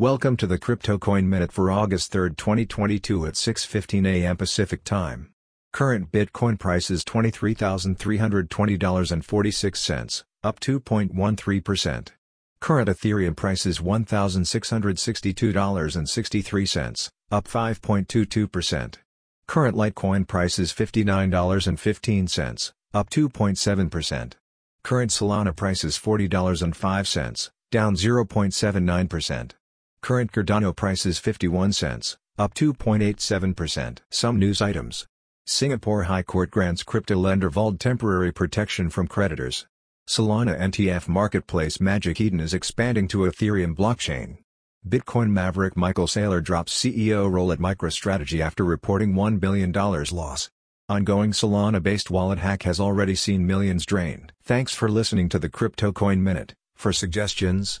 Welcome to the Crypto Coin Minute for August 3, 2022 at 6:15 a.m. Pacific Time. Current Bitcoin price is $23,320.46, up 2.13%. Current Ethereum price is $1,662.63, up 5.22%. Current Litecoin price is $59.15, up 2.7%. Current Solana price is $40.05, down 0.79%. Current Cardano price is 51 cents, up 2.87%. Some news items. Singapore High Court grants crypto lender Vauld temporary protection from creditors. Solana NTF marketplace Magic Eden is expanding to Ethereum blockchain. Bitcoin maverick Michael Saylor drops CEO role at MicroStrategy after reporting $1 billion loss. Ongoing Solana-based wallet hack has already seen millions drained. Thanks for listening to the Crypto Coin Minute. For suggestions,